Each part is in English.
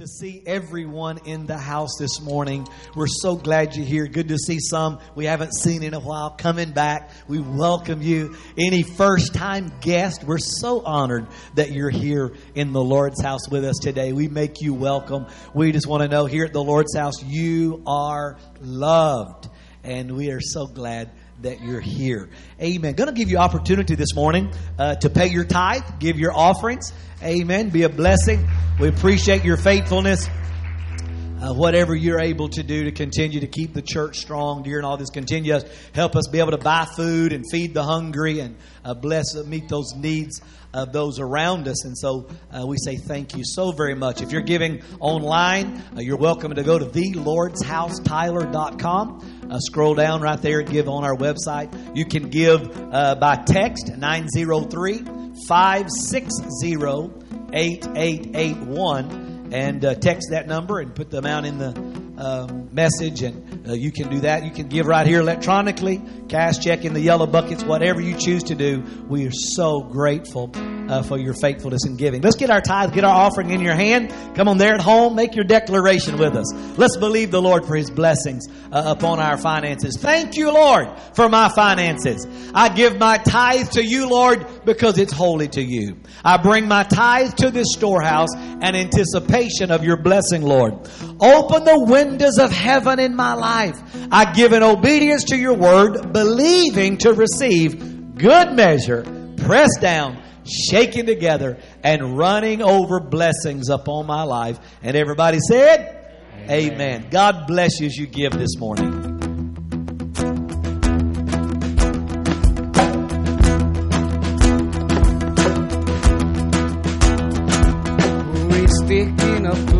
to see everyone in the house this morning. We're so glad you're here. Good to see some we haven't seen in a while coming back. We welcome you. Any first time guest, we're so honored that you're here in the Lord's house with us today. We make you welcome. We just want to know here at the Lord's house, you are loved. And we are so glad that you're here. Amen. Going to give you opportunity this morning uh, to pay your tithe, give your offerings. Amen. Be a blessing. We appreciate your faithfulness. Uh, whatever you're able to do to continue to keep the church strong during all this, continue to help us be able to buy food and feed the hungry and uh, bless, uh, meet those needs of those around us. And so uh, we say thank you so very much. If you're giving online, uh, you're welcome to go to thelordshousetyler.com. Uh, scroll down right there and give on our website. You can give by text 903 560 8881 and uh, text that number and put the amount in the um, message, and uh, you can do that. You can give right here electronically, cash check in the yellow buckets, whatever you choose to do. We are so grateful uh, for your faithfulness in giving. Let's get our tithe, get our offering in your hand. Come on there at home, make your declaration with us. Let's believe the Lord for His blessings uh, upon our finances. Thank you, Lord, for my finances. I give my tithe to you, Lord, because it's holy to you. I bring my tithe to this storehouse in anticipation of your blessing, Lord. Open the windows of heaven in my life. I give in obedience to your word, believing to receive good measure, pressed down, shaken together, and running over blessings upon my life. And everybody said, Amen. Amen. God bless you as you give this morning. speaking of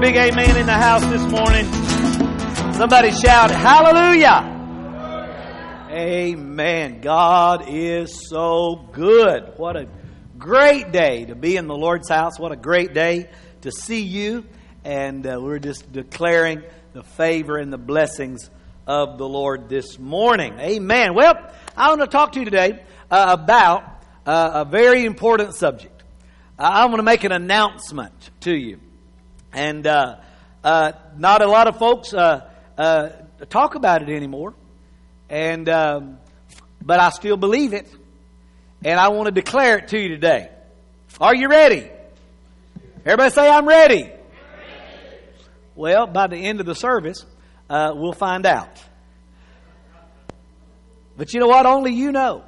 big amen in the house this morning? Somebody shout, Hallelujah! Amen. God is so good. What a great day to be in the Lord's house. What a great day to see you. And uh, we're just declaring the favor and the blessings of the Lord this morning. Amen. Well, I want to talk to you today uh, about uh, a very important subject. I want to make an announcement to you. And uh, uh, not a lot of folks uh, uh, talk about it anymore. And um, but I still believe it, and I want to declare it to you today. Are you ready? Everybody say, I'm ready. Well, by the end of the service, uh, we'll find out. But you know what? Only you know.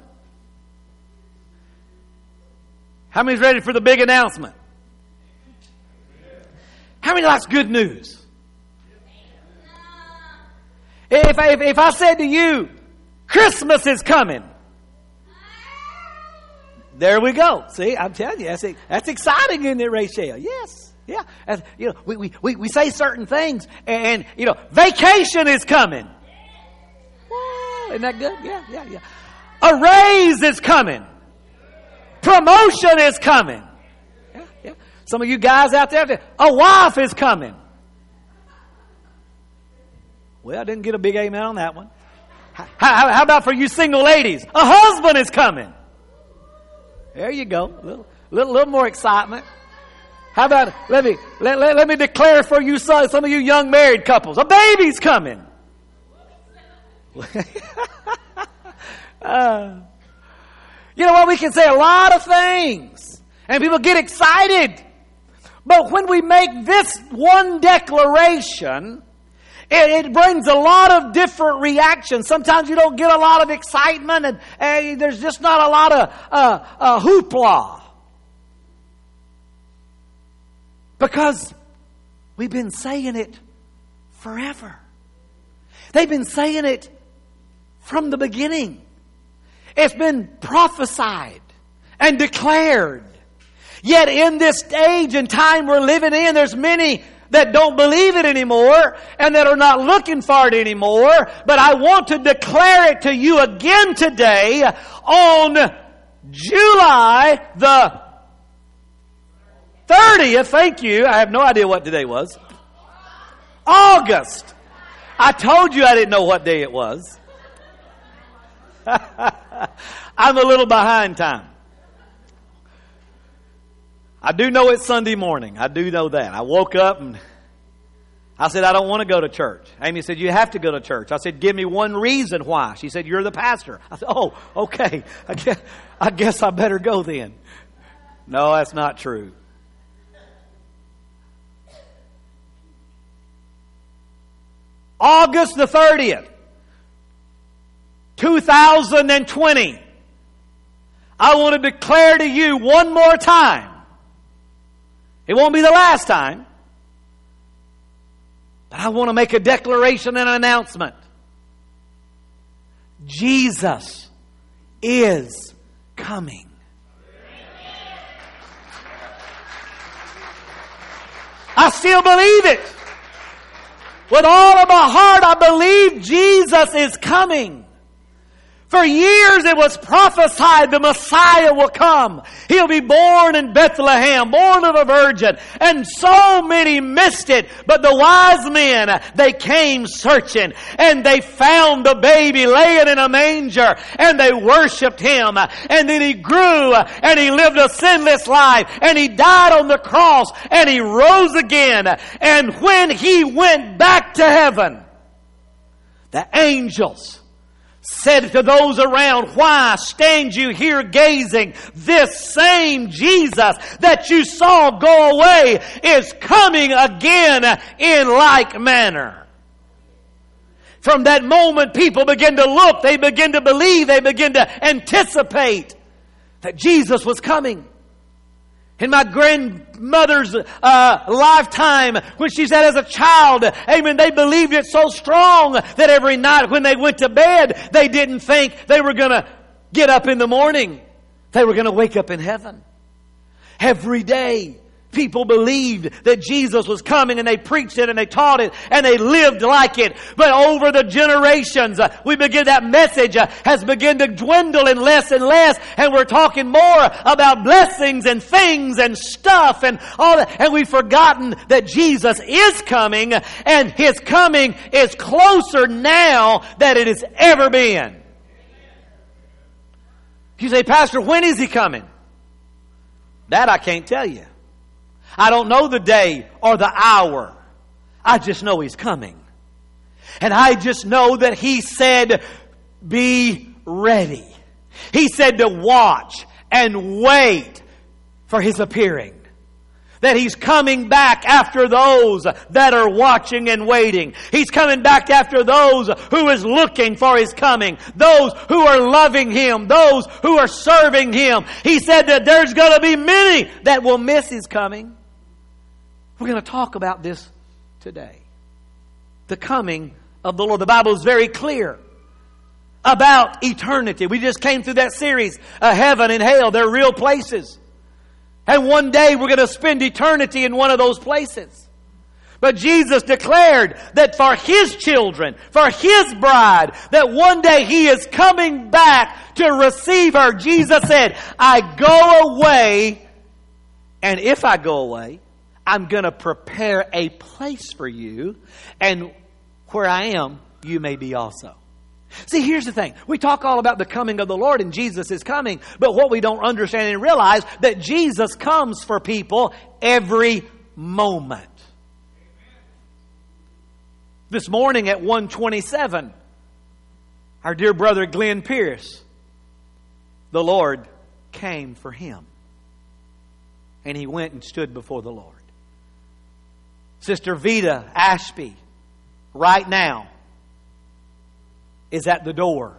How many's ready for the big announcement? How many likes good news? If, if, if I said to you, Christmas is coming, there we go. See, I'm telling you, that's, that's exciting, isn't it, Rachel? Yes. Yeah. As, you know, we, we, we say certain things, and, you know, vacation is coming. Whoa, isn't that good? Yeah, yeah, yeah. A raise is coming. Promotion is coming. Some of you guys out there, a wife is coming. Well, I didn't get a big amen on that one. How, how, how about for you single ladies? A husband is coming. There you go. A little, little, little more excitement. How about let me let, let, let me declare for you some, some of you young married couples, a baby's coming. uh, you know what? We can say a lot of things, and people get excited. But when we make this one declaration, it, it, brings a lot of different reactions. Sometimes you don't get a lot of excitement and, and there's just not a lot of uh, uh, hoopla. Because we've been saying it forever. They've been saying it from the beginning. It's been prophesied and declared. Yet in this age and time we're living in, there's many that don't believe it anymore and that are not looking for it anymore. But I want to declare it to you again today on July the 30th. Thank you. I have no idea what today was. August. I told you I didn't know what day it was. I'm a little behind time. I do know it's Sunday morning. I do know that. I woke up and I said, I don't want to go to church. Amy said, You have to go to church. I said, Give me one reason why. She said, You're the pastor. I said, Oh, okay. I guess I, guess I better go then. No, that's not true. August the 30th, 2020. I want to declare to you one more time it won't be the last time. But I want to make a declaration and an announcement. Jesus is coming. I still believe it. With all of my heart, I believe Jesus is coming. For years it was prophesied the Messiah will come. He'll be born in Bethlehem, born of a virgin. And so many missed it. But the wise men, they came searching and they found the baby laying in a manger and they worshiped him. And then he grew and he lived a sinless life and he died on the cross and he rose again. And when he went back to heaven, the angels said to those around, Why stand you here gazing? This same Jesus that you saw go away is coming again in like manner. From that moment, people begin to look, they begin to believe, they begin to anticipate that Jesus was coming. In my grandmother's uh, lifetime, when she said as a child, amen, they believed it so strong that every night when they went to bed, they didn't think they were going to get up in the morning. They were going to wake up in heaven. Every day, People believed that Jesus was coming and they preached it and they taught it and they lived like it. But over the generations, uh, we begin that message uh, has begun to dwindle and less and less and we're talking more about blessings and things and stuff and all that. And we've forgotten that Jesus is coming and His coming is closer now than it has ever been. You say, Pastor, when is He coming? That I can't tell you. I don't know the day or the hour. I just know He's coming. And I just know that He said, be ready. He said to watch and wait for His appearing. that He's coming back after those that are watching and waiting. He's coming back after those who is looking for His coming. Those who are loving Him. Those who are serving Him. He said that there's going to be many that will miss His coming. We're going to talk about this today. The coming of the Lord. The Bible is very clear about eternity. We just came through that series, uh, heaven and hell. They're real places. And one day we're going to spend eternity in one of those places. But Jesus declared that for His children, for His bride, that one day He is coming back to receive her. Jesus said, I go away, and if I go away, I'm going to prepare a place for you, and where I am, you may be also. See, here's the thing. We talk all about the coming of the Lord and Jesus is coming, but what we don't understand and realize that Jesus comes for people every moment. This morning at 127, our dear brother Glenn Pierce, the Lord came for him. And he went and stood before the Lord. Sister Vita Ashby, right now, is at the door.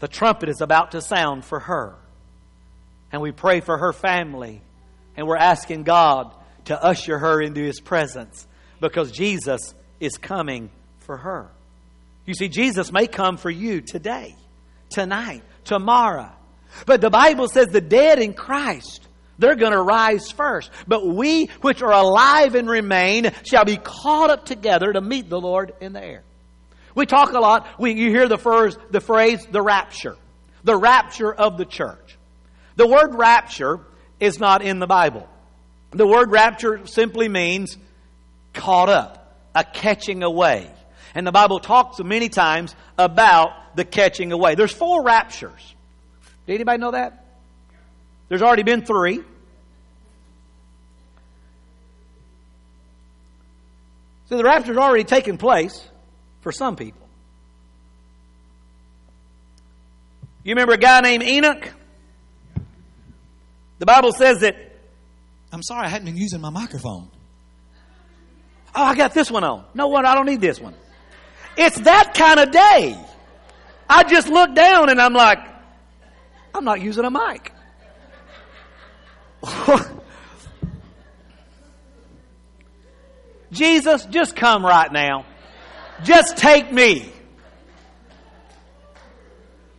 The trumpet is about to sound for her. And we pray for her family. And we're asking God to usher her into His presence because Jesus is coming for her. You see, Jesus may come for you today, tonight, tomorrow. But the Bible says the dead in Christ, they're going to rise first. But we which are alive and remain shall be caught up together to meet the Lord in the air. We talk a lot, we, you hear the, first, the phrase, the rapture. The rapture of the church. The word rapture is not in the Bible. The word rapture simply means caught up, a catching away. And the Bible talks many times about the catching away. There's four raptures. Did anybody know that? There's already been three. So the rapture's already taken place for some people. You remember a guy named Enoch? The Bible says that. I'm sorry, I hadn't been using my microphone. Oh, I got this one on. No what? I don't need this one. It's that kind of day. I just look down and I'm like, I'm not using a mic. Jesus, just come right now. Just take me.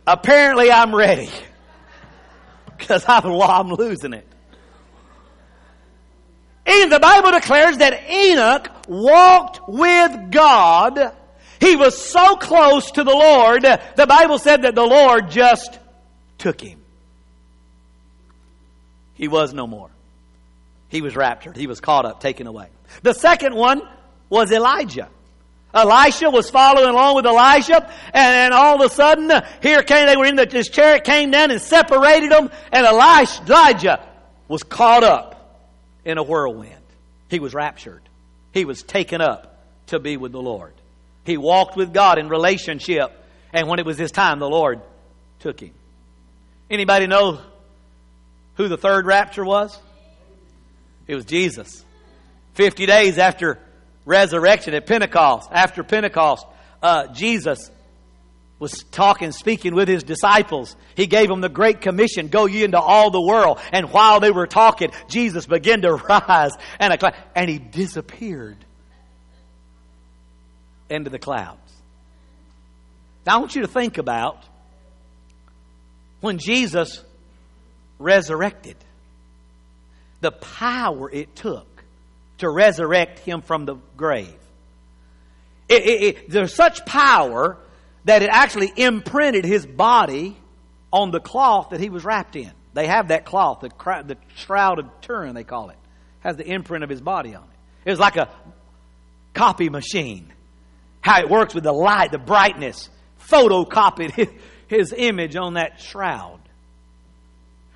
Apparently, I'm ready because I'm, losing it. And the Bible declares that Enoch walked with God. He was so close to the Lord, the Bible said that the Lord just took him. He was no more. He was raptured. He was caught up, taken away. The second one was Elijah. Elisha was following along with Elijah, and, all of a sudden, here came, they were in the, this chariot came down and separated them, and Elisha, Elijah was caught up in a whirlwind. He was raptured. He was taken up to be with the Lord. He walked with God in relationship, and when it was his time, the Lord took him. Anybody know who the third rapture was? It was Jesus. Fifty days after resurrection at Pentecost, after Pentecost, uh, Jesus was talking, speaking with his disciples. He gave them the Great Commission, go ye into all the world. And while they were talking, Jesus began to rise and, a cloud, and he disappeared into the clouds. Now I want you to think about when Jesus resurrected, the power it took to resurrect him from the grave. It, it, it, there's such power that it actually imprinted his body on the cloth that he was wrapped in. They have that cloth, the, the shroud of Turin, they call it, has the imprint of his body on it. It was like a copy machine. How it works with the light, the brightness, photocopied his, his image on that shroud.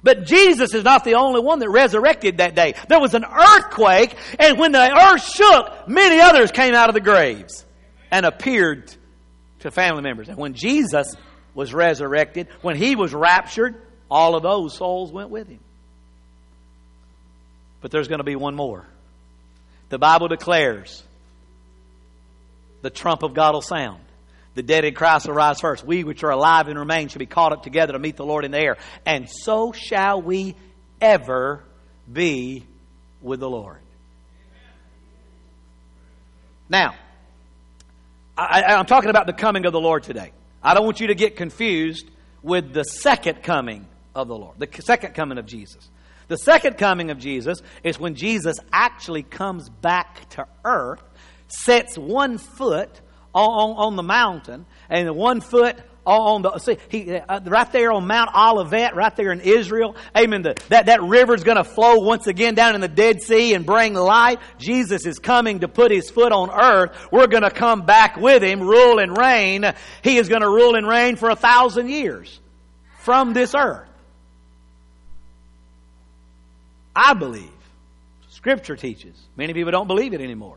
But Jesus is not the only one that resurrected that day. There was an earthquake, and when the earth shook, many others came out of the graves and appeared to family members. And when Jesus was resurrected, when he was raptured, all of those souls went with him. But there's going to be one more. The Bible declares the trump of God will sound. The dead in Christ will rise first. We which are alive and remain shall be caught up together to meet the Lord in the air. And so shall we ever be with the Lord. Now, I, am talking about the coming of the Lord today. I don't want you to get confused with the second coming of the Lord, the second coming of Jesus. The second coming of Jesus is when Jesus actually comes back to earth, sets one foot on, on, the mountain, and one foot on the sea he uh, right there on Mount Olivet, right there in Israel. Amen. The, that that river's going to flow once again down in the Dead Sea and bring life. Jesus is coming to put his foot on earth. We're going to come back with him, rule and reign. He is going to rule and reign for a thousand years from this earth. I believe, Scripture teaches, many people don't believe it anymore,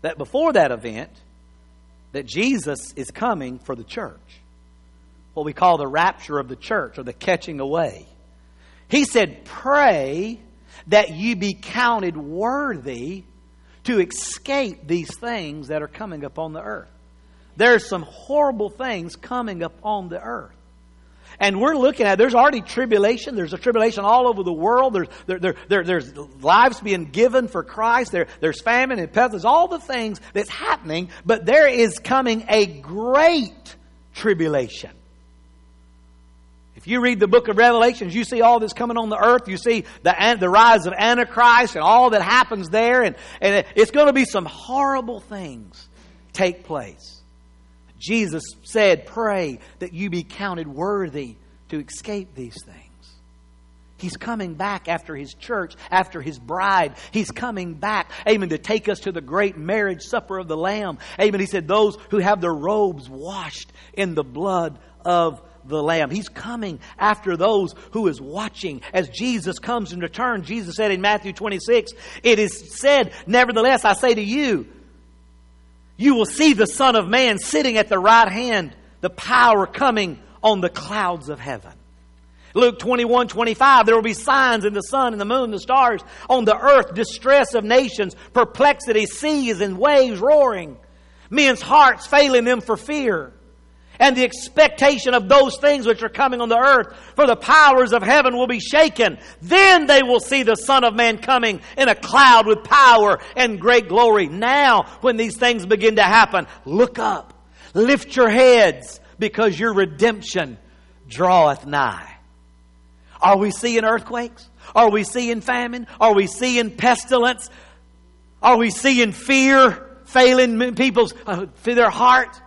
that before that event, that Jesus is coming for the church. What we call the rapture of the church or the catching away. He said, Pray that you be counted worthy to escape these things that are coming upon the earth. There's some horrible things coming upon the earth. And we're looking at, there's already tribulation. There's a tribulation all over the world. There's, there, there, there, there's lives being given for Christ. There, there's famine and pestilence, all the things that's happening. But there is coming a great tribulation. If you read the book of Revelations, you see all this coming on the earth. You see the, the rise of Antichrist and all that happens there. And, and it's going to be some horrible things take place. Jesus said, Pray that you be counted worthy to escape these things. He's coming back after his church, after his bride. He's coming back, amen, to take us to the great marriage supper of the Lamb. Amen. He said, Those who have their robes washed in the blood of the Lamb. He's coming after those who is watching. As Jesus comes in return, Jesus said in Matthew 26, It is said, Nevertheless, I say to you, you will see the Son of Man sitting at the right hand, the power coming on the clouds of heaven. Luke 21, 25, there will be signs in the sun and the moon, the stars, on the earth, distress of nations, perplexity, seas and waves roaring, men's hearts failing them for fear and the expectation of those things which are coming on the earth, for the powers of heaven will be shaken. Then they will see the Son of Man coming in a cloud with power and great glory. Now, when these things begin to happen, look up, lift your heads, because your redemption draweth nigh. Are we seeing earthquakes? Are we seeing famine? Are we seeing pestilence? Are we seeing fear failing people's uh, their heart?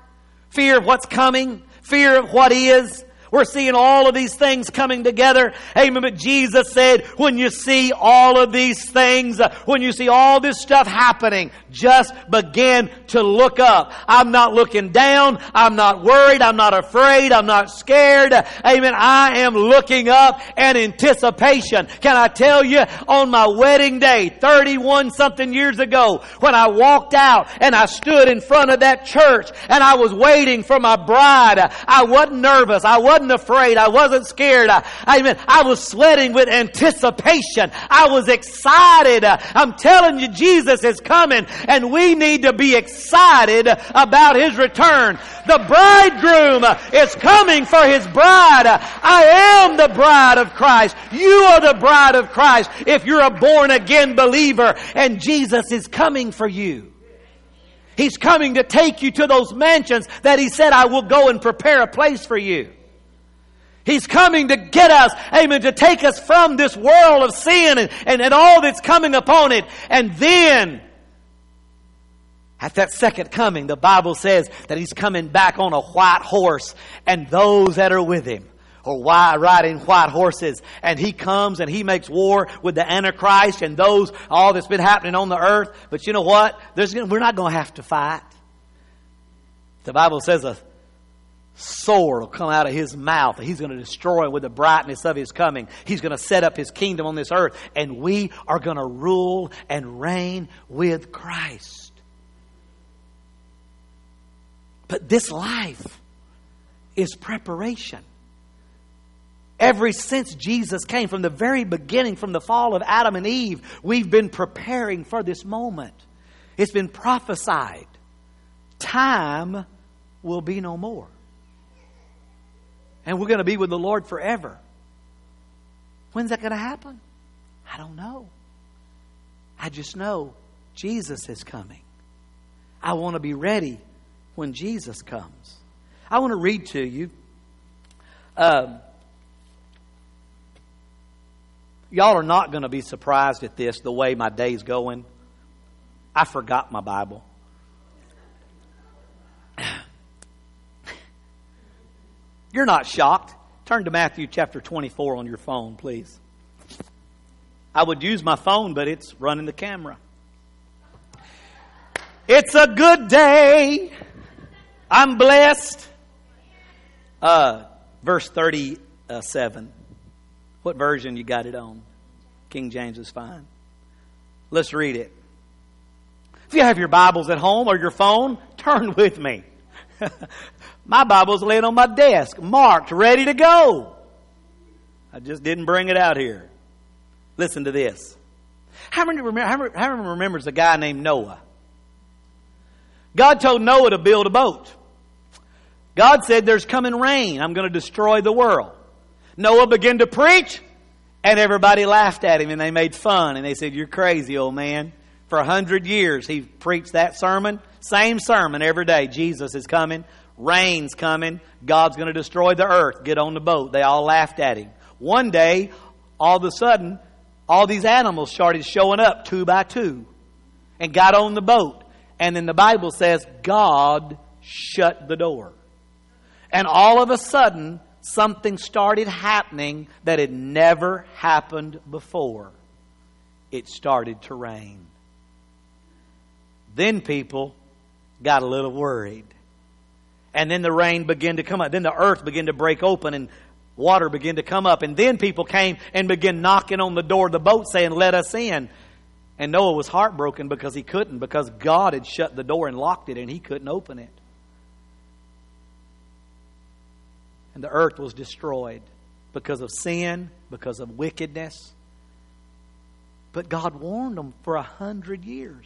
Fear of what's coming, fear of what is, we're seeing all of these things coming together. Amen. But Jesus said, when you see all of these things, uh, when you see all this stuff happening, just begin to look up. I'm not looking down. I'm not worried. I'm not afraid. I'm not scared. Amen. I am looking up in anticipation. Can I tell you, on my wedding day, 31 something years ago, when I walked out and I stood in front of that church and I was waiting for my bride, I wasn't nervous. I wasn't wasn't afraid. I wasn't scared. I, mean, I was sweating with anticipation. I was excited. I'm telling you, Jesus is coming and we need to be excited about His return. The bridegroom is coming for His bride. I am the bride of Christ. You are the bride of Christ if you're a born again believer and Jesus is coming for you. He's coming to take you to those mansions that He said, I will go and prepare a place for you. He's coming to get us, amen, to take us from this world of sin and, and, and all that's coming upon it. And then, at that second coming, the Bible says that He's coming back on a white horse and those that are with Him are riding white horses. And He comes and He makes war with the Antichrist and those, all that's been happening on the earth. But you know what? There's, we're not going to have to fight. The Bible says a sword will come out of his mouth. He's going to destroy with the brightness of his coming. He's going to set up his kingdom on this earth, and we are going to rule and reign with Christ. But this life is preparation. Ever since Jesus came, from the very beginning, from the fall of Adam and Eve, we've been preparing for this moment. It's been prophesied. Time will be no more. And we're going to be with the Lord forever. When's that going to happen? I don't know. I just know Jesus is coming. I want to be ready when Jesus comes. I want to read to you. Um, y'all are not going to be surprised at this the way my day's going. I forgot my Bible. You're not shocked. Turn to Matthew chapter 24 on your phone, please. I would use my phone, but it's running the camera. It's a good day. I'm blessed. Uh, verse 37. What version you got it on? King James is fine. Let's read it. If you have your Bibles at home or your phone, turn with me. my Bible's laying on my desk, marked, ready to go. I just didn't bring it out here. Listen to this. How many, remember, how many remembers a guy named Noah? God told Noah to build a boat. God said, There's coming rain. I'm going to destroy the world. Noah began to preach, and everybody laughed at him and they made fun. And they said, You're crazy, old man. For a hundred years, he preached that sermon. Same sermon every day. Jesus is coming. Rain's coming. God's going to destroy the earth. Get on the boat. They all laughed at him. One day, all of a sudden, all these animals started showing up two by two and got on the boat. And then the Bible says God shut the door. And all of a sudden, something started happening that had never happened before. It started to rain. Then people got a little worried. And then the rain began to come up. Then the earth began to break open and water began to come up. And then people came and began knocking on the door of the boat saying, Let us in. And Noah was heartbroken because he couldn't, because God had shut the door and locked it and he couldn't open it. And the earth was destroyed because of sin, because of wickedness. But God warned them for a hundred years.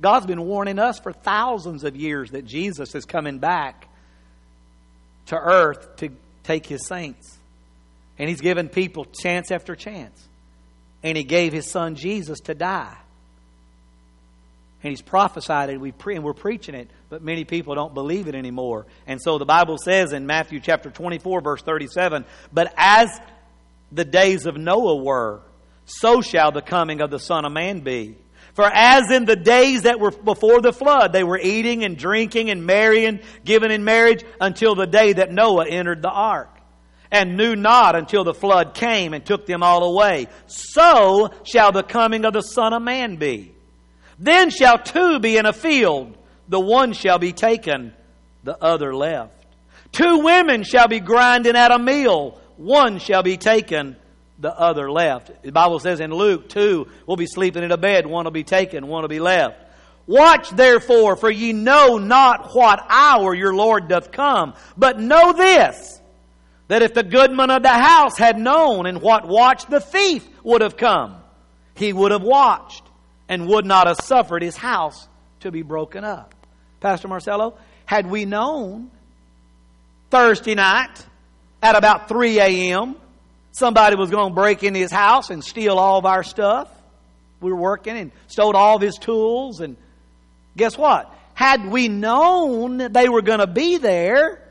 God's been warning us for thousands of years that Jesus is coming back to earth to take his saints. And he's given people chance after chance. And he gave his son Jesus to die and he's prophesied it. We pre- and we're preaching it, but many people don't believe it anymore. And so the Bible says in Matthew chapter 24, verse 37, But as the days of Noah were, so shall the coming of the Son of Man be. For as in the days that were before the flood, they were eating and drinking and marrying, giving in marriage until the day that Noah entered the ark and knew not until the flood came and took them all away. So shall the coming of the Son of Man be. Then shall two be in a field, the one shall be taken, the other left. Two women shall be grinding at a mill, one shall be taken, the other left. The Bible says in Luke, two will be sleeping in a bed, one will be taken, one will be left. Watch therefore, for ye know not what hour your Lord doth come. But know this, that if the goodman of the house had known in what watch the thief would have come, he would have watched and would not have suffered his house to be broken up. Pastor Marcelo, had we known Thursday night at about 3 a.m. somebody was going to break into his house and steal all of our stuff, we were working and stole all of his tools and guess what? Had we known they were going to be there,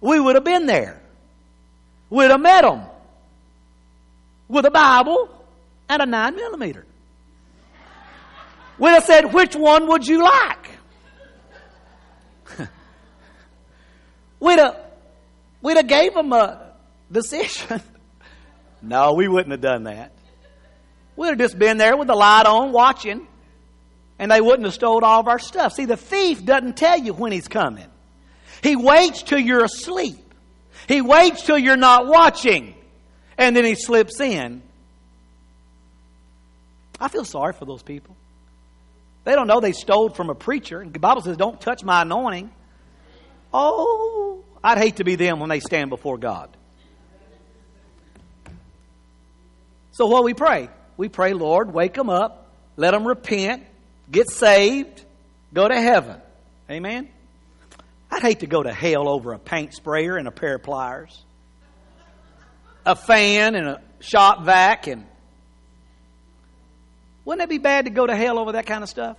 we would have been there. We'd have met them with a Bible and a 9 millimeter. We'd have said, which one would you like? we'd have, we'd have gave them a decision. no, we wouldn't have done that. We'd have just been there with the light on watching and they wouldn't have stole all of our stuff. See, the thief doesn't tell you when he's coming. He waits till you're asleep. He waits till you're not watching. And then he slips in. I feel sorry for those people. They don't know they stole from a preacher. And the Bible says, don't touch my anointing. Oh, I'd hate to be them when they stand before God. So what we pray? We pray, Lord, wake them up, let them repent, get saved, go to heaven. Amen? I'd hate to go to hell over a paint sprayer and a pair of pliers, a fan and a shop vac, and wouldn't it be bad to go to hell over that kind of stuff?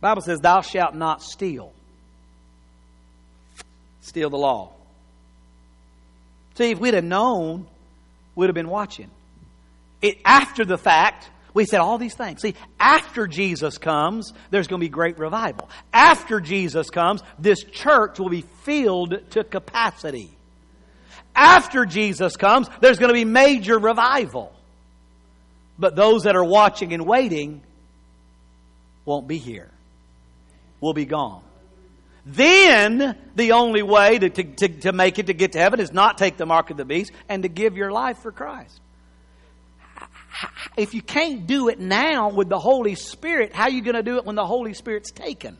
Bible says, "Thou shalt not steal." Steal the law. See, if we'd have known, we'd have been watching. It, after the fact, we said all these things. See, after Jesus comes, there's going to be great revival. After Jesus comes, this church will be filled to capacity. After Jesus comes, there's going to be major revival. But those that are watching and waiting won't be here. Will be gone. Then the only way to, to, to, make it to get to heaven is not take the mark of the beast and to give your life for Christ. If you can't do it now with the Holy Spirit, how are you going to do it when the Holy Spirit's taken?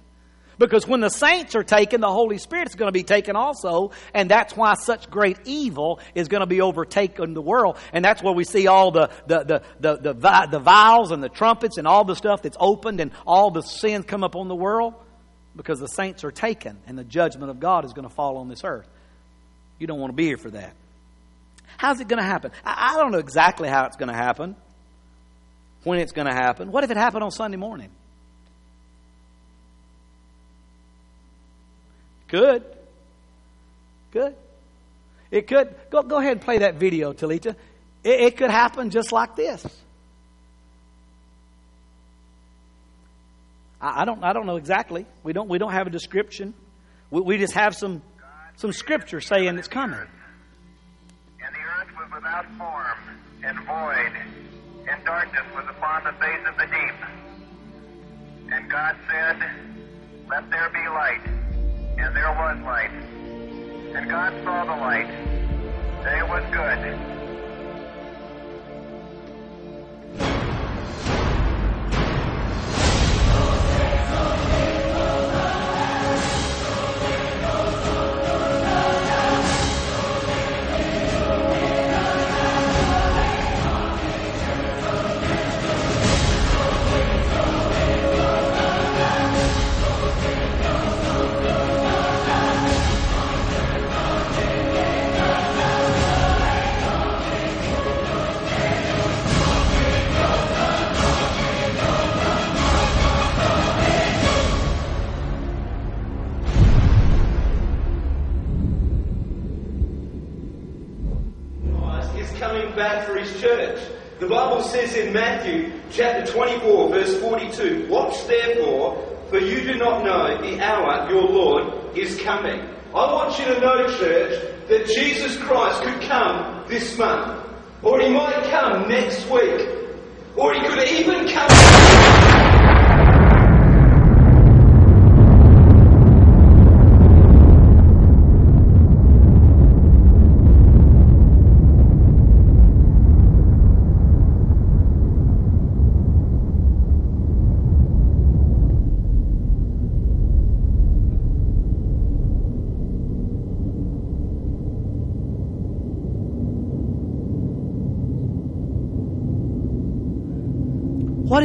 Because when the saints are taken, the Holy Spirit is going to be taken also, and that's why such great evil is going to be overtaken the world. And that's where we see all the the the the the, the vials and the trumpets and all the stuff that's opened and all the sins come up on the world because the saints are taken and the judgment of God is going to fall on this earth. You don't want to be here for that. How's it going to happen? I, don't know exactly how it's going to happen, when it's going to happen. What if it happened on Sunday morning? Could. Could. It could. Go, go ahead and play that video, Talita. It, it could happen just like this. I, I, don't, I don't know exactly. We don't, we don't have a description. We, we just have some, some scripture saying it's coming. And the earth was without form and void, and darkness was upon the face of the deep. And God said, Let there be light. And there was light. And God saw the light, that it was good. Says in Matthew chapter 24, verse 42, Watch therefore, for you do not know the hour your Lord is coming. I want you to know, church, that Jesus Christ could come this month, or he might come next week, or he could even come.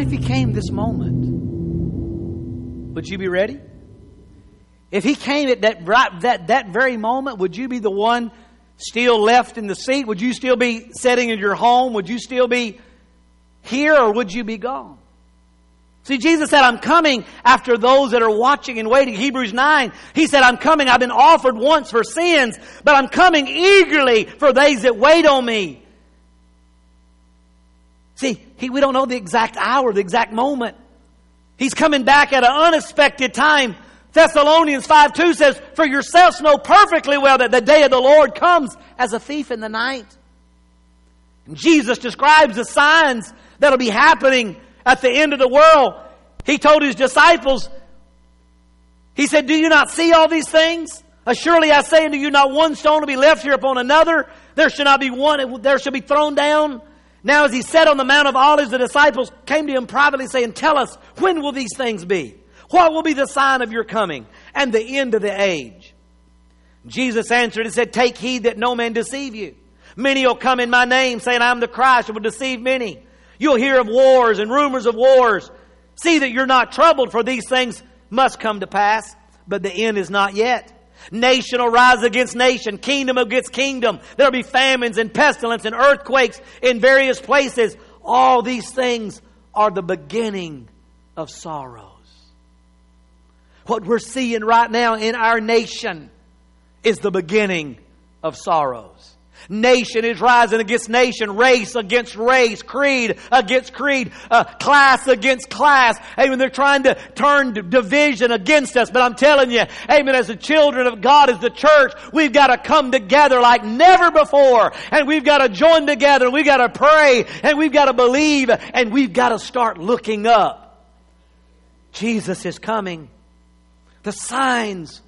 If he came this moment? Would you be ready? If he came at that, right, that, that very moment, would you be the one still left in the seat? Would you still be sitting in your home? Would you still be here or would you be gone? See, Jesus said, I'm coming after those that are watching and waiting. Hebrews 9, He said, I'm coming. I've been offered once for sins, but I'm coming eagerly for those that wait on me. See, he, we don't know the exact hour, the exact moment. He's coming back at an unexpected time. Thessalonians 5 2 says, For yourselves know perfectly well that the day of the Lord comes as a thief in the night. And Jesus describes the signs that'll be happening at the end of the world. He told his disciples, He said, Do you not see all these things? Surely I say unto you, not one stone will be left here upon another. There shall not be one, there shall be thrown down. Now, as he sat on the Mount of Olives, the disciples came to him privately, saying, Tell us, when will these things be? What will be the sign of your coming and the end of the age? Jesus answered and said, Take heed that no man deceive you. Many will come in my name saying I'm the Christ and will deceive many. You'll hear of wars and rumors of wars. See that you're not troubled for these things must come to pass, but the end is not yet. Nation will rise against nation, kingdom against kingdom. There'll be famines and pestilence and earthquakes in various places. All these things are the beginning of sorrows. What we're seeing right now in our nation is the beginning of sorrows. Nation is rising against nation, race against race, creed against creed, uh, class against class. Amen. They're trying to turn division against us. But I'm telling you, amen, as the children of God, as the church, we've got to come together like never before. And we've got to join together. We've got to pray. And we've got to believe. And we've got to start looking up. Jesus is coming. The signs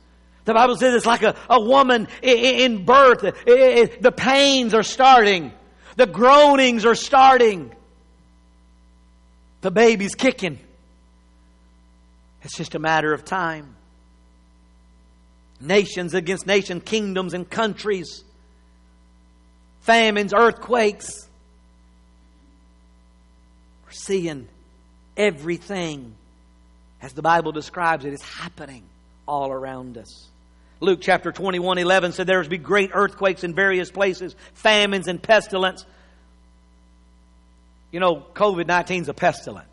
the Bible says it's like a, a woman in birth. The pains are starting. The groanings are starting. The baby's kicking. It's just a matter of time. Nations against nations, kingdoms and countries, famines, earthquakes. We're seeing everything, as the Bible describes it, is happening all around us. Luke chapter 21, 11 said there will be great earthquakes in various places, famines and pestilence. You know, COVID 19 is a pestilence.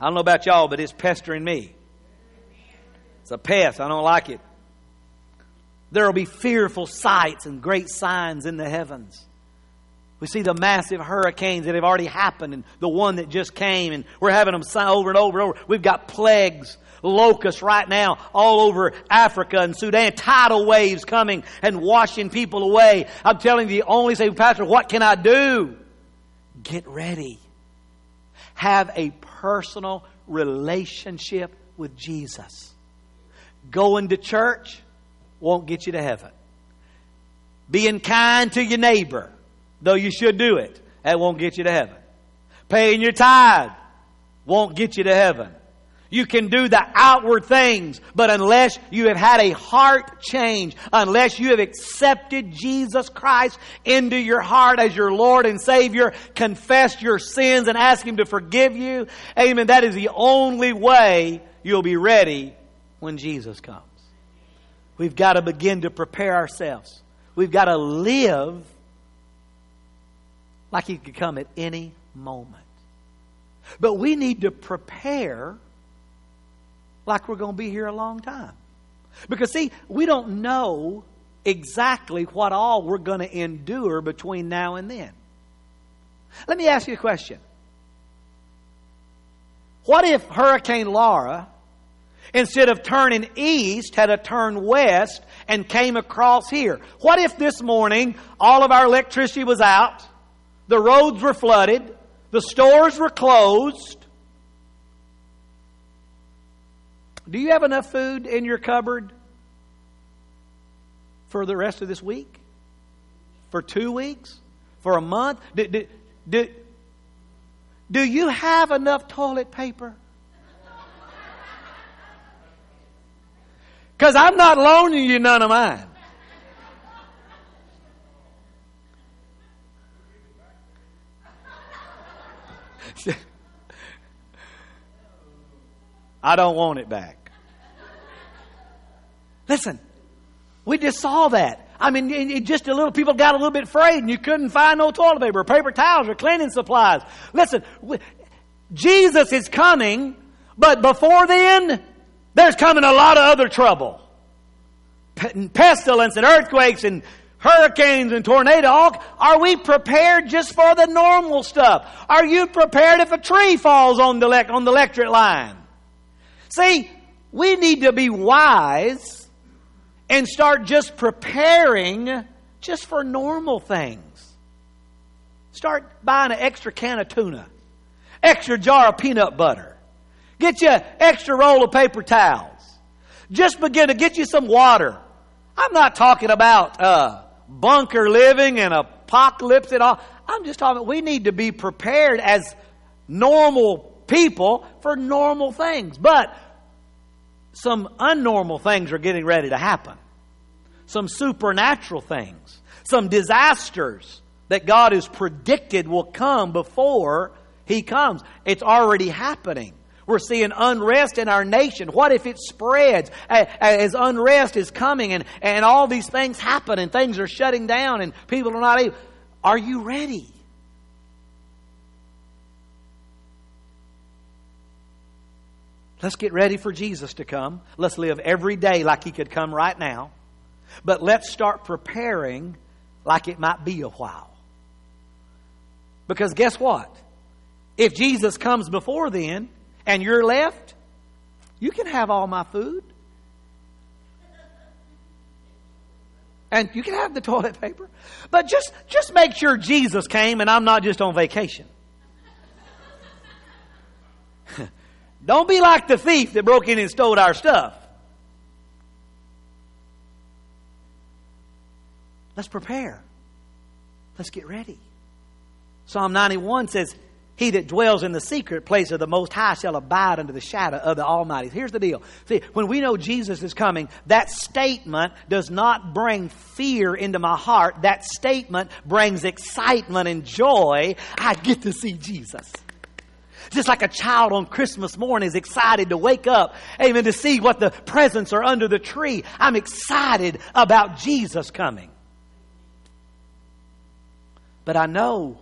I don't know about y'all, but it's pestering me. It's a pest. I don't like it. There will be fearful sights and great signs in the heavens. We see the massive hurricanes that have already happened and the one that just came, and we're having them over and over and over. We've got plagues locusts right now all over Africa and Sudan, tidal waves coming and washing people away. I'm telling you, the only say, Pastor, what can I do? Get ready. Have a personal relationship with Jesus. Going to church won't get you to heaven. Being kind to your neighbor, though you should do it, that won't get you to heaven. Paying your tithe won't get you to heaven. You can do the outward things, but unless you have had a heart change, unless you have accepted Jesus Christ into your heart as your Lord and Savior, confessed your sins and ask Him to forgive you, amen, that is the only way you'll be ready when Jesus comes. We've got to begin to prepare ourselves. We've got to live like He could come at any moment. But we need to prepare like we're going to be here a long time. Because, see, we don't know exactly what all we're going to endure between now and then. Let me ask you a question. What if Hurricane Laura, instead of turning east, had a turn west and came across here? What if this morning all of our electricity was out, the roads were flooded, the stores were closed, Do you have enough food in your cupboard for the rest of this week? For two weeks? For a month? Do, do, do, do you have enough toilet paper? Because I'm not loaning you none of mine. I don't want it back. Listen, we just saw that. I mean, just a little, people got a little bit afraid and you couldn't find no toilet paper or paper towels or cleaning supplies. Listen, Jesus is coming, but before then, there's coming a lot of other trouble. Pestilence and earthquakes and hurricanes and tornadoes. Are we prepared just for the normal stuff? Are you prepared if a tree falls on the, on the electric line? See, we need to be wise and start just preparing just for normal things. Start buying an extra can of tuna, extra jar of peanut butter, get you an extra roll of paper towels. Just begin to get you some water. I'm not talking about uh, bunker living and apocalypse and all. I'm just talking. We need to be prepared as normal people for normal things. But some unnormal things are getting ready to happen. Some supernatural things. some disasters that God has predicted will come before He comes. It's already happening. We're seeing unrest in our nation. What if it spreads as unrest is coming and, and all these things happen and things are shutting down and people are not able? Are you ready? Let's get ready for Jesus to come. Let's live every day like He could come right now. But let's start preparing like it might be a while. Because guess what? If Jesus comes before then and you're left, you can have all my food. And you can have the toilet paper. But just, just make sure Jesus came and I'm not just on vacation. Don't be like the thief that broke in and stole our stuff. Let's prepare. Let's get ready. Psalm 91 says, He that dwells in the secret place of the Most High shall abide under the shadow of the Almighty. Here's the deal. See, when we know Jesus is coming, that statement does not bring fear into my heart. That statement brings excitement and joy. I get to see Jesus. Just like a child on Christmas morning is excited to wake up, amen, to see what the presents are under the tree. I'm excited about Jesus coming. But I know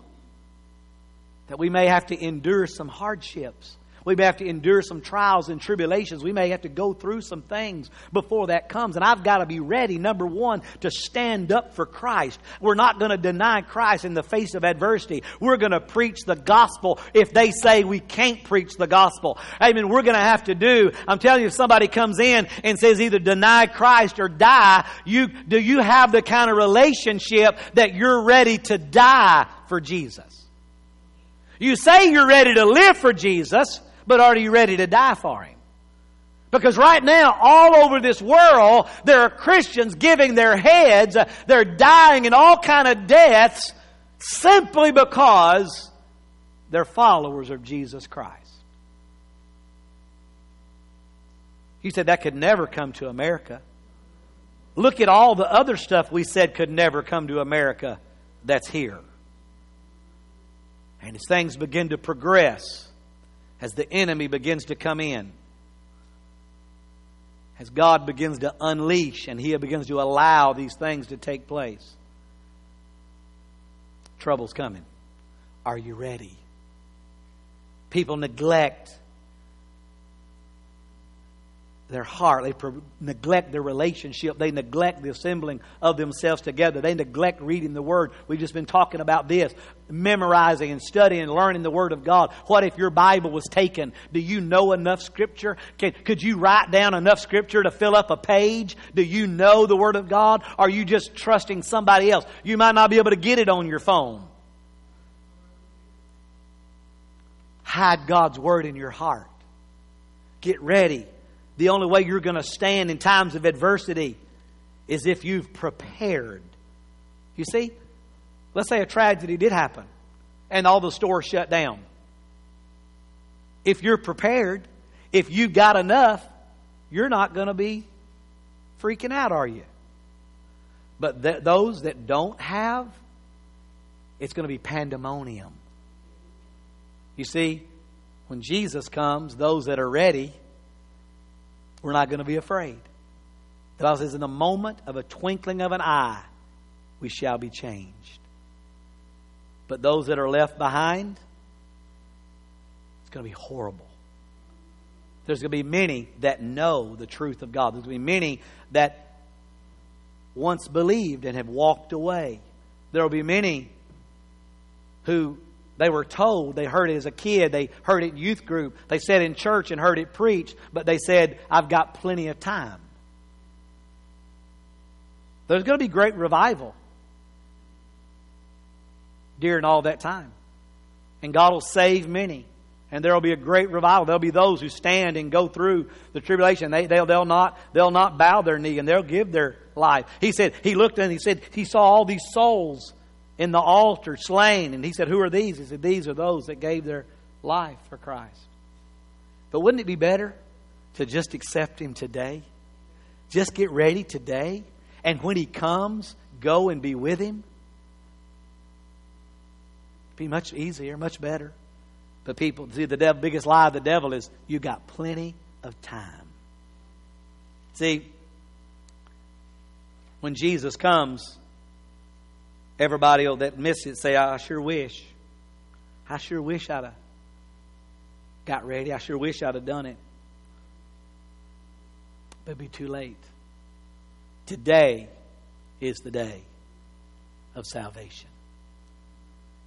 that we may have to endure some hardships. We may have to endure some trials and tribulations. We may have to go through some things before that comes. And I've got to be ready, number one, to stand up for Christ. We're not going to deny Christ in the face of adversity. We're going to preach the gospel if they say we can't preach the gospel. Amen. we're going to have to do, I'm telling you, if somebody comes in and says either deny Christ or die, you, do you have the kind of relationship that you're ready to die for Jesus? You say you're ready to live for Jesus, but are you ready to die for Him? Because right now, all over this world, there are Christians giving their heads, they're dying in all kind of deaths simply because they're followers of Jesus Christ. He said that could never come to America. Look at all the other stuff we said could never come to America that's here. And as things begin to progress, as the enemy begins to come in, as God begins to unleash and He begins to allow these things to take place, trouble's coming. Are you ready? People neglect their heart. They neglect their relationship. They neglect the assembling of themselves together. They neglect reading the Word. We've just been talking about this memorizing and studying and learning the Word of God. What if your Bible was taken? Do you know enough Scripture? Can, could you write down enough Scripture to fill up a page? Do you know the Word of God? Are you just trusting somebody else? You might not be able to get it on your phone. Hide God's Word in your heart. Get ready the only way you're going to stand in times of adversity is if you've prepared. You see? Let's say a tragedy did happen and all the stores shut down. If you're prepared, if you've got enough, you're not going to be freaking out, are you? But th- those that don't have, it's going to be pandemonium. You see, when Jesus comes, those that are ready, we're not going to be afraid. The Bible says, in the moment of a twinkling of an eye, we shall be changed. But those that are left behind, it's going to be horrible. There's going to be many that know the truth of God. There's going to be many that once believed and have walked away. There will be many who they were told, they heard it as a kid, they heard it youth group, they said in church and heard it preached, but they said, I've got plenty of time. There's going to be great revival during all that time. And God will save many. And there will be a great revival. There'll be those who stand and go through the tribulation. They, they'll, they'll, not, they'll not bow their knee and they'll give their life. He said, he looked and he said, he saw all these souls in the altar slain. And he said, Who are these? He said, These are those that gave their life for Christ. But wouldn't it be better to just accept him today? Just get ready today. And when he comes, go and be with him? Be much easier, much better. But people, see, the devil, biggest lie of the devil is you got plenty of time. See, when Jesus comes, everybody that miss it say, I sure wish. I sure wish I'd have got ready. I sure wish I'd have done it. But it'd be too late. Today is the day of salvation.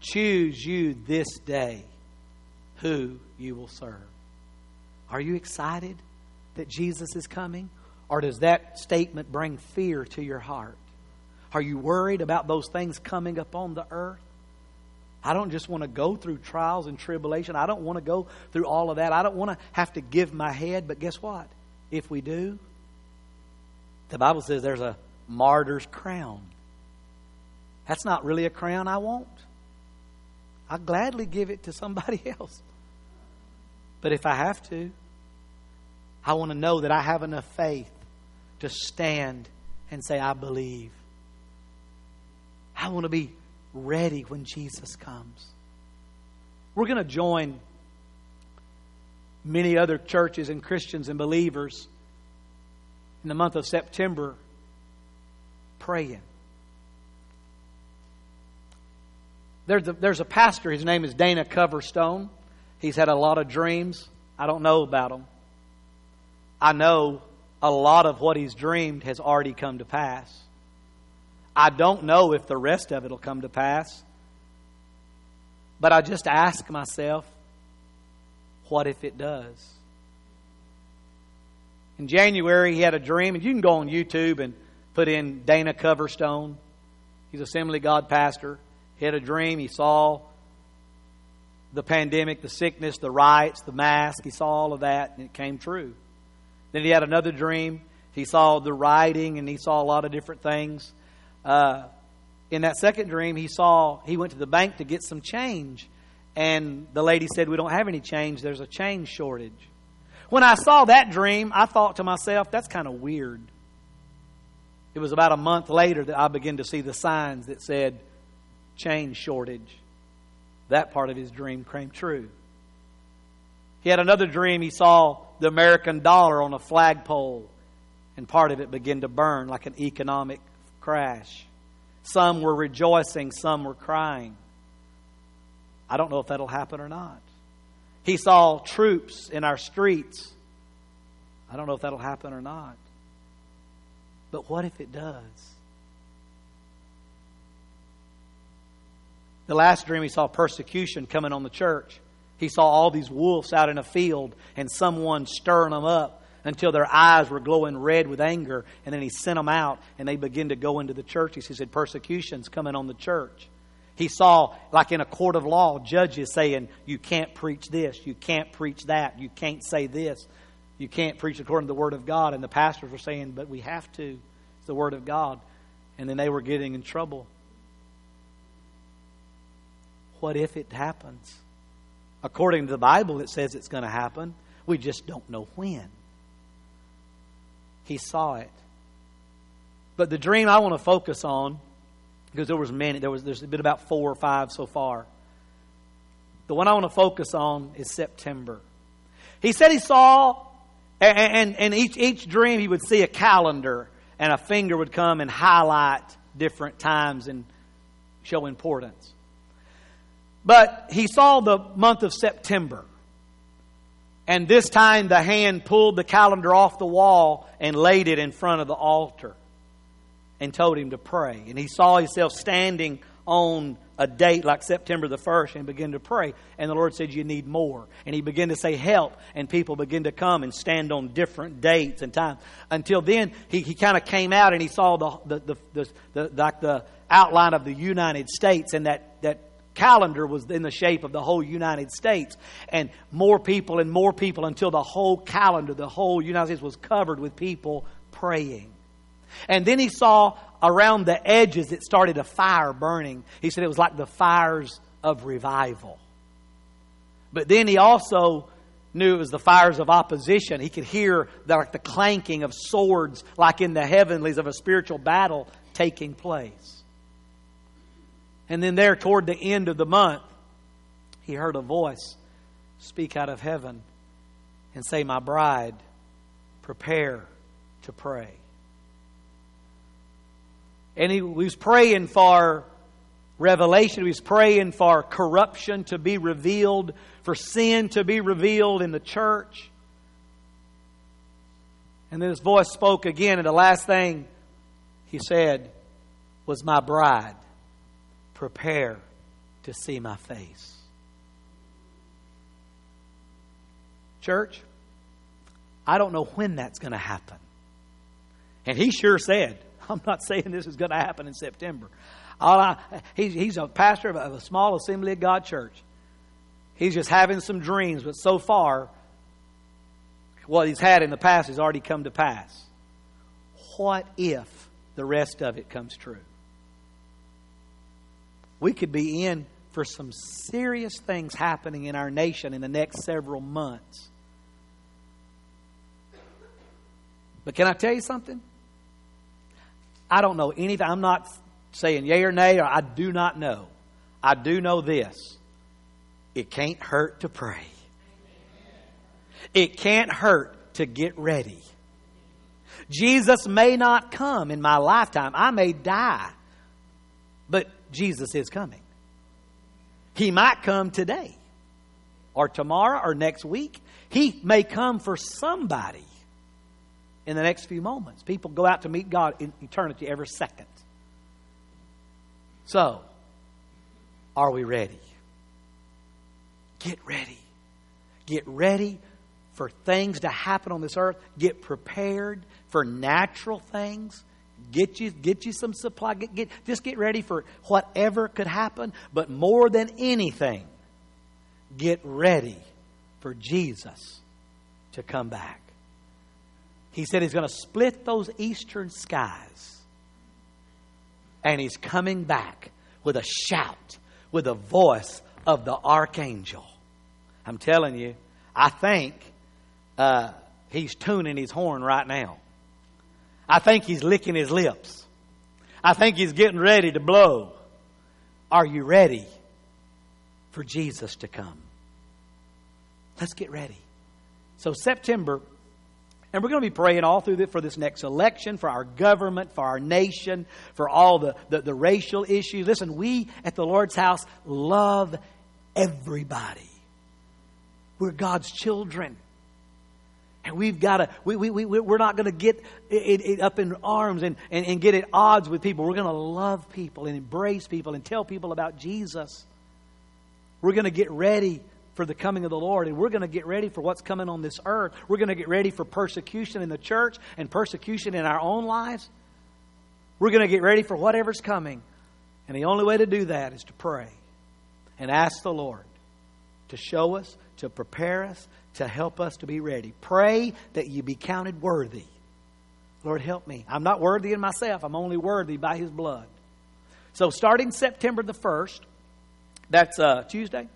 Choose you this day who you will serve. Are you excited that Jesus is coming? Or does that statement bring fear to your heart? Are you worried about those things coming upon the earth? I don't just want to go through trials and tribulation. I don't want to go through all of that. I don't want to have to give my head. But guess what? If we do, the Bible says there's a martyr's crown. That's not really a crown I want. I'll gladly give it to somebody else. But if I have to, I want to know that I have enough faith to stand and say, I believe. I want to be ready when Jesus comes. We're going to join many other churches and Christians and believers in the month of September praying. There's a, there's a pastor, his name is Dana Coverstone. He's had a lot of dreams. I don't know about them. I know a lot of what he's dreamed has already come to pass. I don't know if the rest of it will come to pass. But I just ask myself, what if it does? In January, he had a dream, and you can go on YouTube and put in Dana Coverstone. He's Assembly God pastor. He had a dream. He saw the pandemic, the sickness, the riots, the mask. He saw all of that, and it came true. Then he had another dream. He saw the rioting, and he saw a lot of different things. Uh, in that second dream, he saw he went to the bank to get some change, and the lady said, "We don't have any change. There's a change shortage." When I saw that dream, I thought to myself, "That's kind of weird." It was about a month later that I began to see the signs that said change shortage. That part of his dream came true. He had another dream. He saw the American dollar on a flagpole, and part of it began to burn like an economic crash. Some were rejoicing, some were crying. I don't know if that'll happen or not. He saw troops in our streets. I don't know if that'll happen or not. But what if it does? The last dream, he saw persecution coming on the church. He saw all these wolves out in a field and someone stirring them up until their eyes were glowing red with anger. And then he sent them out and they began to go into the church. He said, Persecution's coming on the church. He saw, like in a court of law, judges saying, You can't preach this, you can't preach that, you can't say this, you can't preach according to the Word of God. And the pastors were saying, But we have to. It's the Word of God. And then they were getting in trouble. What if it happens? According to the Bible, it says it's going to happen. We just don't know when. He saw it. But the dream I want to focus on, because there was many, there was there's been about four or five so far. The one I want to focus on is September. He said he saw, and, and, and each, each dream he would see a calendar, and a finger would come and highlight different times and show importance. But he saw the month of September. And this time the hand pulled the calendar off the wall and laid it in front of the altar and told him to pray. And he saw himself standing on a date like September the 1st and began to pray. And the Lord said, You need more. And he began to say, Help. And people began to come and stand on different dates and times. Until then, he, he kind of came out and he saw the, the, the, the, the, like the outline of the United States and that, that calendar was in the shape of the whole United States. And more people and more people until the whole calendar, the whole United States was covered with people praying. And then he saw around the edges it started a fire burning. He said it was like the fires of revival. But then he also knew it was the fires of opposition. He could hear the, like the clanking of swords, like in the heavenlies of a spiritual battle taking place. And then, there toward the end of the month, he heard a voice speak out of heaven and say, My bride, prepare to pray. And he was praying for revelation. He was praying for corruption to be revealed, for sin to be revealed in the church. And then his voice spoke again, and the last thing he said was, My bride, prepare to see my face. Church, I don't know when that's going to happen. And he sure said, I'm not saying this is going to happen in September. I, he's, he's a pastor of a, of a small Assembly of God church. He's just having some dreams, but so far, what he's had in the past has already come to pass. What if the rest of it comes true? We could be in for some serious things happening in our nation in the next several months. But can I tell you something? I don't know anything. I'm not saying yay or nay, or I do not know. I do know this it can't hurt to pray, it can't hurt to get ready. Jesus may not come in my lifetime, I may die, but Jesus is coming. He might come today, or tomorrow, or next week. He may come for somebody in the next few moments. People go out to meet God in eternity every second. So, are we ready? Get ready. Get ready for things to happen on this earth. Get prepared for natural things. Get you, get you some supply. Get, get, just get ready for whatever could happen. But more than anything, get ready for Jesus to come back. He said he's going to split those eastern skies. And he's coming back with a shout, with a voice of the archangel. I'm telling you, I think uh, he's tuning his horn right now. I think he's licking his lips. I think he's getting ready to blow. Are you ready for Jesus to come? Let's get ready. So, September and we're going to be praying all through for this next election, for our government, for our nation, for all the, the, the racial issues. Listen, we at the Lord's house love everybody. We're God's children. And we've got to, we, we, we, we're not going to get it, it up in arms and, and, and get at odds with people. We're going to love people and embrace people and tell people about Jesus. We're going to get ready for the coming of the Lord, and we're going to get ready for what's coming on this earth. We're going to get ready for persecution in the church and persecution in our own lives. We're going to get ready for whatever's coming. And the only way to do that is to pray and ask the Lord to show us, to prepare us, to help us to be ready. Pray that you be counted worthy. Lord, help me. I'm not worthy in myself, I'm only worthy by His blood. So, starting September the 1st, that's uh, Tuesday,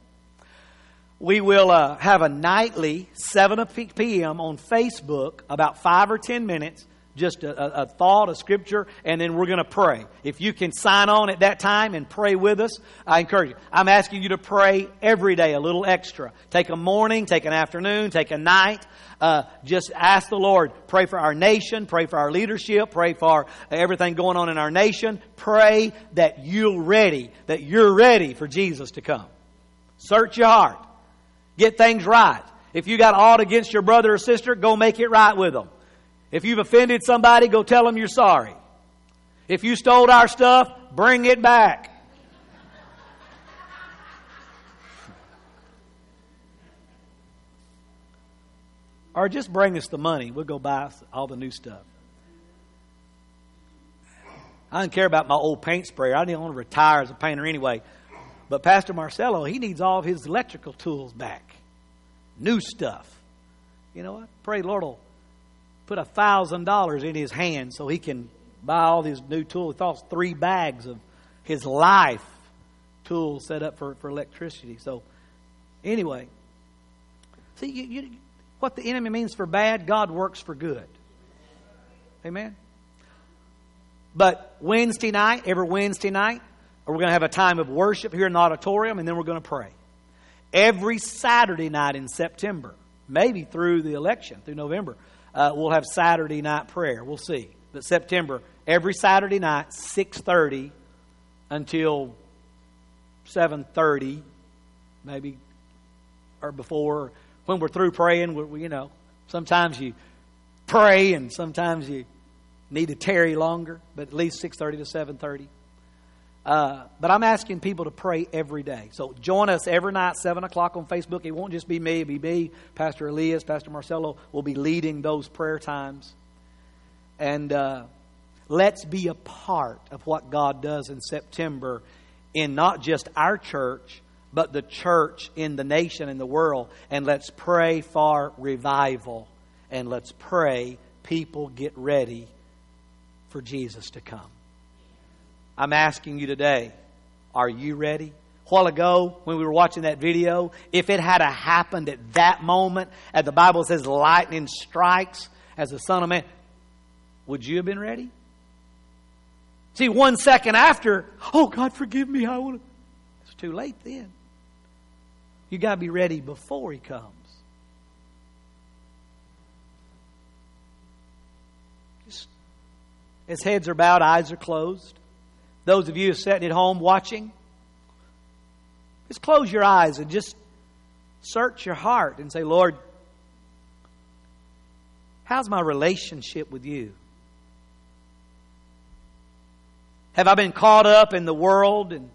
we will uh, have a nightly 7 p.m. on Facebook, about five or 10 minutes, just a, a thought, a scripture, and then we're going to pray. If you can sign on at that time and pray with us, I encourage you. I'm asking you to pray every day a little extra. Take a morning, take an afternoon, take a night. Uh, just ask the Lord. Pray for our nation, pray for our leadership, pray for everything going on in our nation. Pray that you're ready, that you're ready for Jesus to come. Search your heart. Get things right. If you got aught against your brother or sister, go make it right with them. If you've offended somebody, go tell them you're sorry. If you stole our stuff, bring it back. or just bring us the money. We'll go buy all the new stuff. I don't care about my old paint sprayer. I didn't want to retire as a painter anyway. But Pastor Marcelo, he needs all of his electrical tools back. New stuff. You know what? Pray Lord will put a thousand dollars in his hand so he can buy all these new tools. He thought three bags of his life tools set up for, for electricity. So anyway, see you, you, what the enemy means for bad, God works for good. Amen. But Wednesday night, every Wednesday night, we're going to have a time of worship here in the auditorium, and then we're going to pray. Every Saturday night in September, maybe through the election, through November, uh, we'll have Saturday night prayer. We'll see. But September, every Saturday night, 6.30 until 7.30, maybe, or before, when we're through praying, we, you know, sometimes you pray and sometimes you need to tarry longer, but at least 6.30 to 7.30. Uh, but I'm asking people to pray every day. So join us every night, 7 o'clock on Facebook. It won't just be me, it'll be me, Pastor Elias, Pastor Marcelo will be leading those prayer times. And uh, let's be a part of what God does in September in not just our church, but the church in the nation and the world. And let's pray for revival. And let's pray people get ready for Jesus to come. I'm asking you today, are you ready? A while ago, when we were watching that video, if it had happened at that moment, as the Bible says, lightning strikes as the Son of Man, would you have been ready? See, one second after, oh God, forgive me, I want to. It's too late then. You got to be ready before He comes. Just, his heads are bowed, eyes are closed. Those of you sitting at home watching, just close your eyes and just search your heart and say, Lord, how's my relationship with you? Have I been caught up in the world and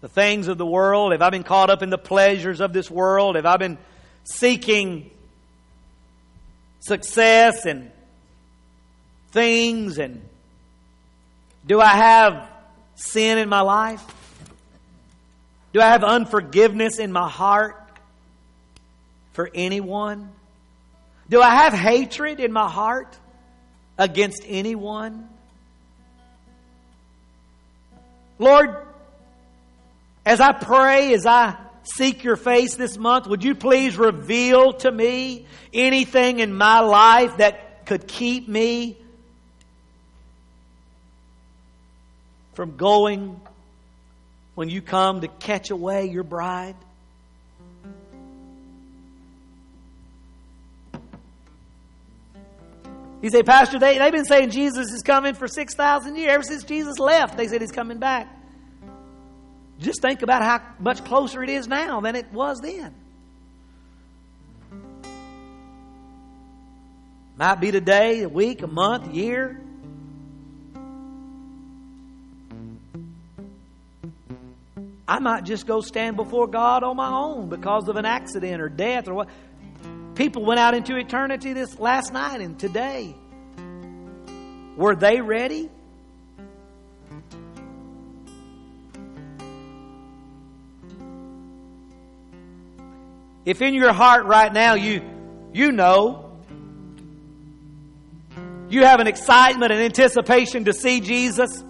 the things of the world? Have I been caught up in the pleasures of this world? Have I been seeking success and things and do I have sin in my life? Do I have unforgiveness in my heart for anyone? Do I have hatred in my heart against anyone? Lord, as I pray, as I seek your face this month, would you please reveal to me anything in my life that could keep me from going when you come to catch away your bride? You say, Pastor, they, they've been saying Jesus is coming for 6,000 years. Ever since Jesus left, they said he's coming back. Just think about how much closer it is now than it was then. Might be today, a week, a month, a year. I might just go stand before God on my own because of an accident or death or what. People went out into eternity this last night and today. Were they ready? If in your heart right now you you know you have an excitement and anticipation to see Jesus,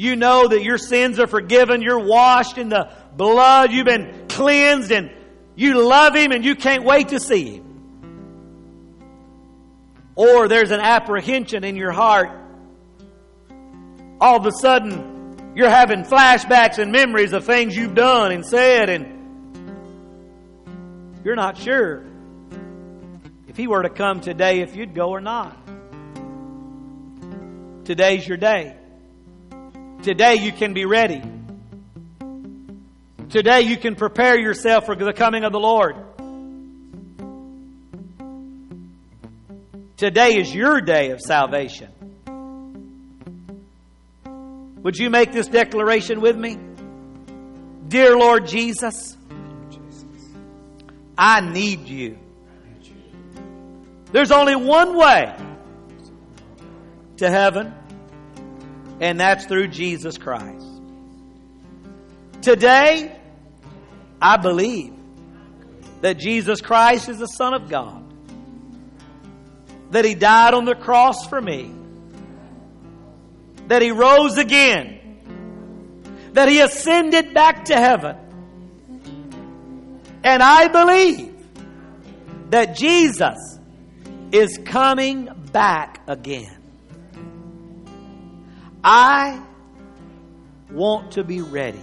you know that your sins are forgiven. You're washed in the blood. You've been cleansed and you love Him and you can't wait to see Him. Or there's an apprehension in your heart. All of a sudden, you're having flashbacks and memories of things you've done and said, and you're not sure if He were to come today if you'd go or not. Today's your day. Today you can be ready. Today you can prepare yourself for the coming of the Lord. Today is your day of salvation. Would you make this declaration with me? Dear Lord Jesus, I need you. There's only one way to heaven and that's through Jesus Christ. Today, I believe that Jesus Christ is the Son of God, that He died on the cross for me, that He rose again, that He ascended back to heaven. And I believe that Jesus is coming back again. I want to be ready.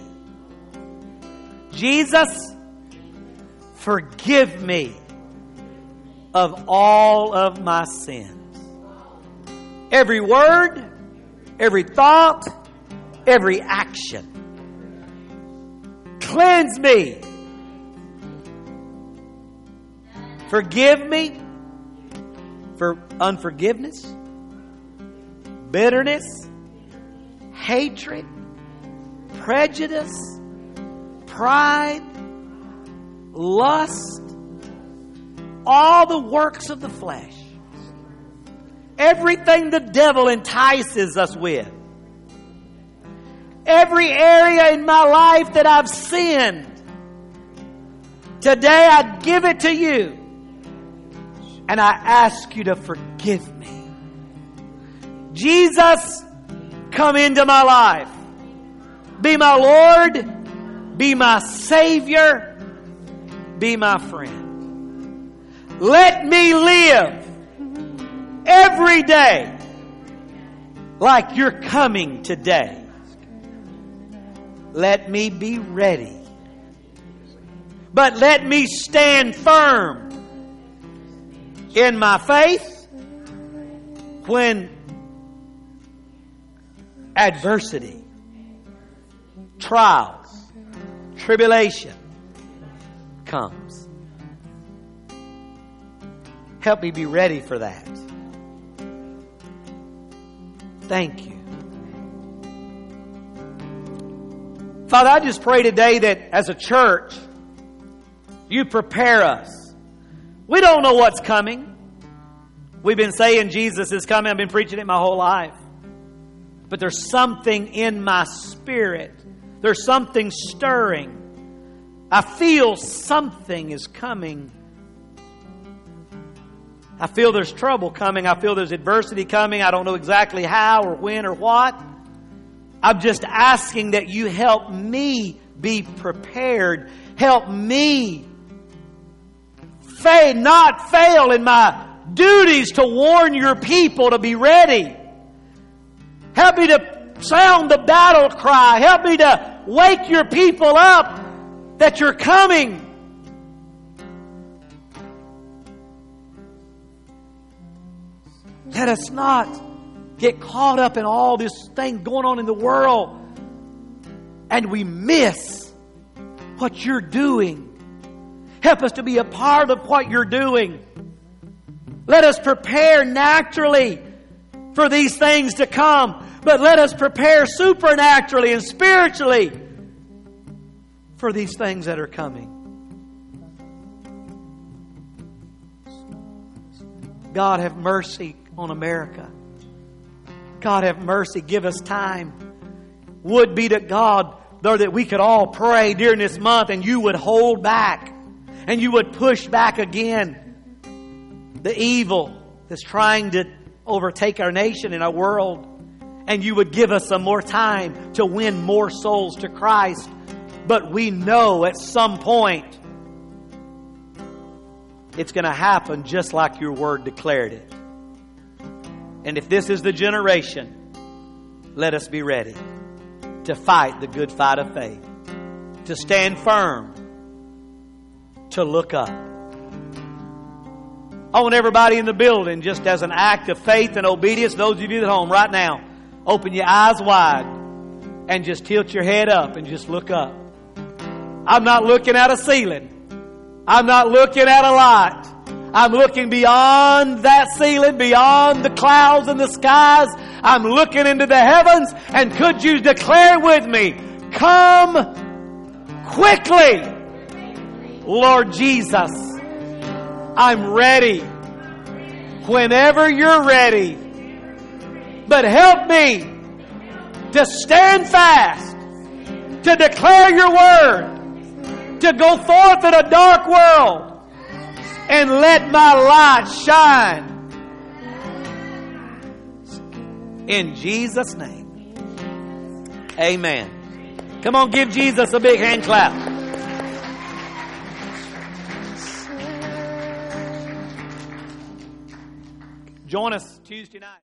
Jesus, forgive me of all of my sins. Every word, every thought, every action. Cleanse me. Forgive me for unforgiveness, bitterness, hatred, prejudice, pride, lust, all the works of the flesh. Everything the devil entices us with. Every area in my life that I've sinned. Today I give it to you. And I ask you to forgive me. Jesus, come into my life. Be my Lord. Be my Savior. Be my friend. Let me live every day like you're coming today. Let me be ready. But let me stand firm in my faith when adversity, trials, tribulation comes. Help me be ready for that. Thank you. Father, I just pray today that as a church, you prepare us. We don't know what's coming. We've been saying Jesus is coming. I've been preaching it my whole life. But there's something in my spirit. There's something stirring. I feel something is coming. I feel there's trouble coming. I feel there's adversity coming. I don't know exactly how or when or what. I'm just asking that you help me be prepared. Help me fail, not fail in my duties to warn your people to be ready. Help me to sound the battle cry. Help me to wake your people up that you're coming. Let us not get caught up in all this thing going on in the world and we miss what you're doing. Help us to be a part of what you're doing. Let us prepare naturally for these things to come, but let us prepare supernaturally and spiritually for these things that are coming. God have mercy on America. God have mercy. Give us time. Would be to God, that we could all pray during this month and you would hold back and you would push back again the evil that's trying to overtake our nation and our world. And you would give us some more time to win more souls to Christ. But we know at some point it's going to happen just like your word declared it. And if this is the generation, let us be ready to fight the good fight of faith, to stand firm, to look up. I want everybody in the building, just as an act of faith and obedience, those of you at home right now, open your eyes wide and just tilt your head up and just look up. I'm not looking at a ceiling. I'm not looking at a light. I'm looking beyond that ceiling, beyond the clouds and the skies. I'm looking into the heavens and could you declare with me, come quickly, Lord Jesus. I'm ready whenever you're ready. But help me to stand fast, to declare your word, to go forth in a dark world and let my light shine. In Jesus' name. Amen. Come on, give Jesus a big hand clap. Join us Tuesday night.